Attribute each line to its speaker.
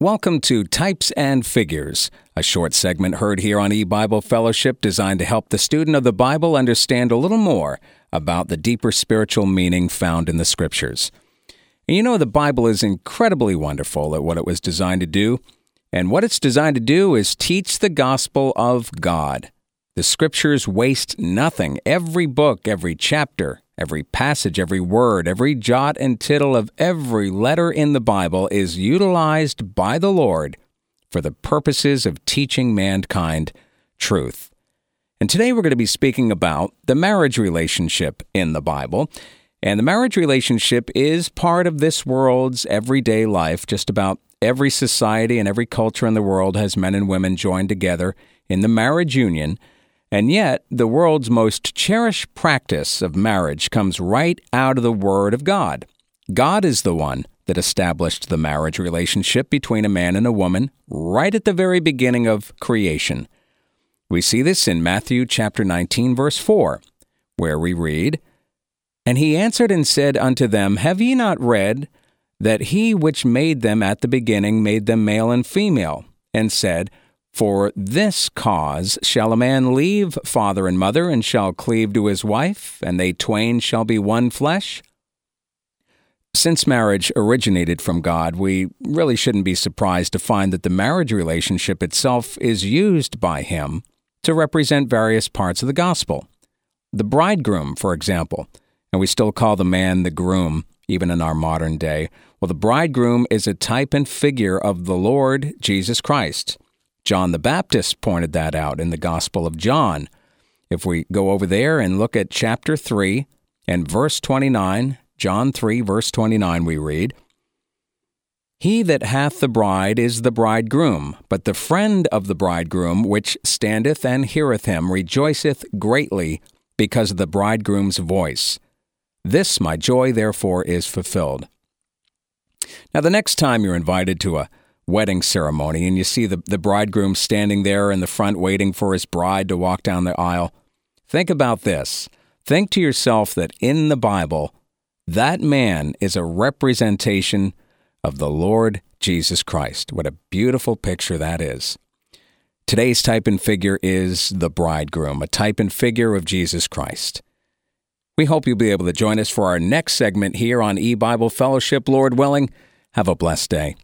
Speaker 1: Welcome to Types and Figures, a short segment heard here on eBible Fellowship designed to help the student of the Bible understand a little more about the deeper spiritual meaning found in the Scriptures. And you know, the Bible is incredibly wonderful at what it was designed to do, and what it's designed to do is teach the gospel of God. The Scriptures waste nothing. Every book, every chapter, Every passage, every word, every jot and tittle of every letter in the Bible is utilized by the Lord for the purposes of teaching mankind truth. And today we're going to be speaking about the marriage relationship in the Bible. And the marriage relationship is part of this world's everyday life. Just about every society and every culture in the world has men and women joined together in the marriage union and yet, the world's most cherished practice of marriage comes right out of the Word of God. God is the one that established the marriage relationship between a man and a woman right at the very beginning of creation. We see this in Matthew chapter 19 verse 4, where we read, And he answered and said unto them, Have ye not read that he which made them at the beginning made them male and female, and said, for this cause shall a man leave father and mother, and shall cleave to his wife, and they twain shall be one flesh? Since marriage originated from God, we really shouldn't be surprised to find that the marriage relationship itself is used by Him to represent various parts of the gospel. The bridegroom, for example, and we still call the man the groom, even in our modern day. Well, the bridegroom is a type and figure of the Lord Jesus Christ. John the Baptist pointed that out in the Gospel of John. If we go over there and look at chapter 3 and verse 29, John 3, verse 29, we read, He that hath the bride is the bridegroom, but the friend of the bridegroom, which standeth and heareth him, rejoiceth greatly because of the bridegroom's voice. This my joy, therefore, is fulfilled. Now, the next time you're invited to a wedding ceremony and you see the, the bridegroom standing there in the front waiting for his bride to walk down the aisle, think about this. Think to yourself that in the Bible, that man is a representation of the Lord Jesus Christ. What a beautiful picture that is. Today's type and figure is the bridegroom, a type and figure of Jesus Christ. We hope you'll be able to join us for our next segment here on eBible Fellowship, Lord willing. Have a blessed day.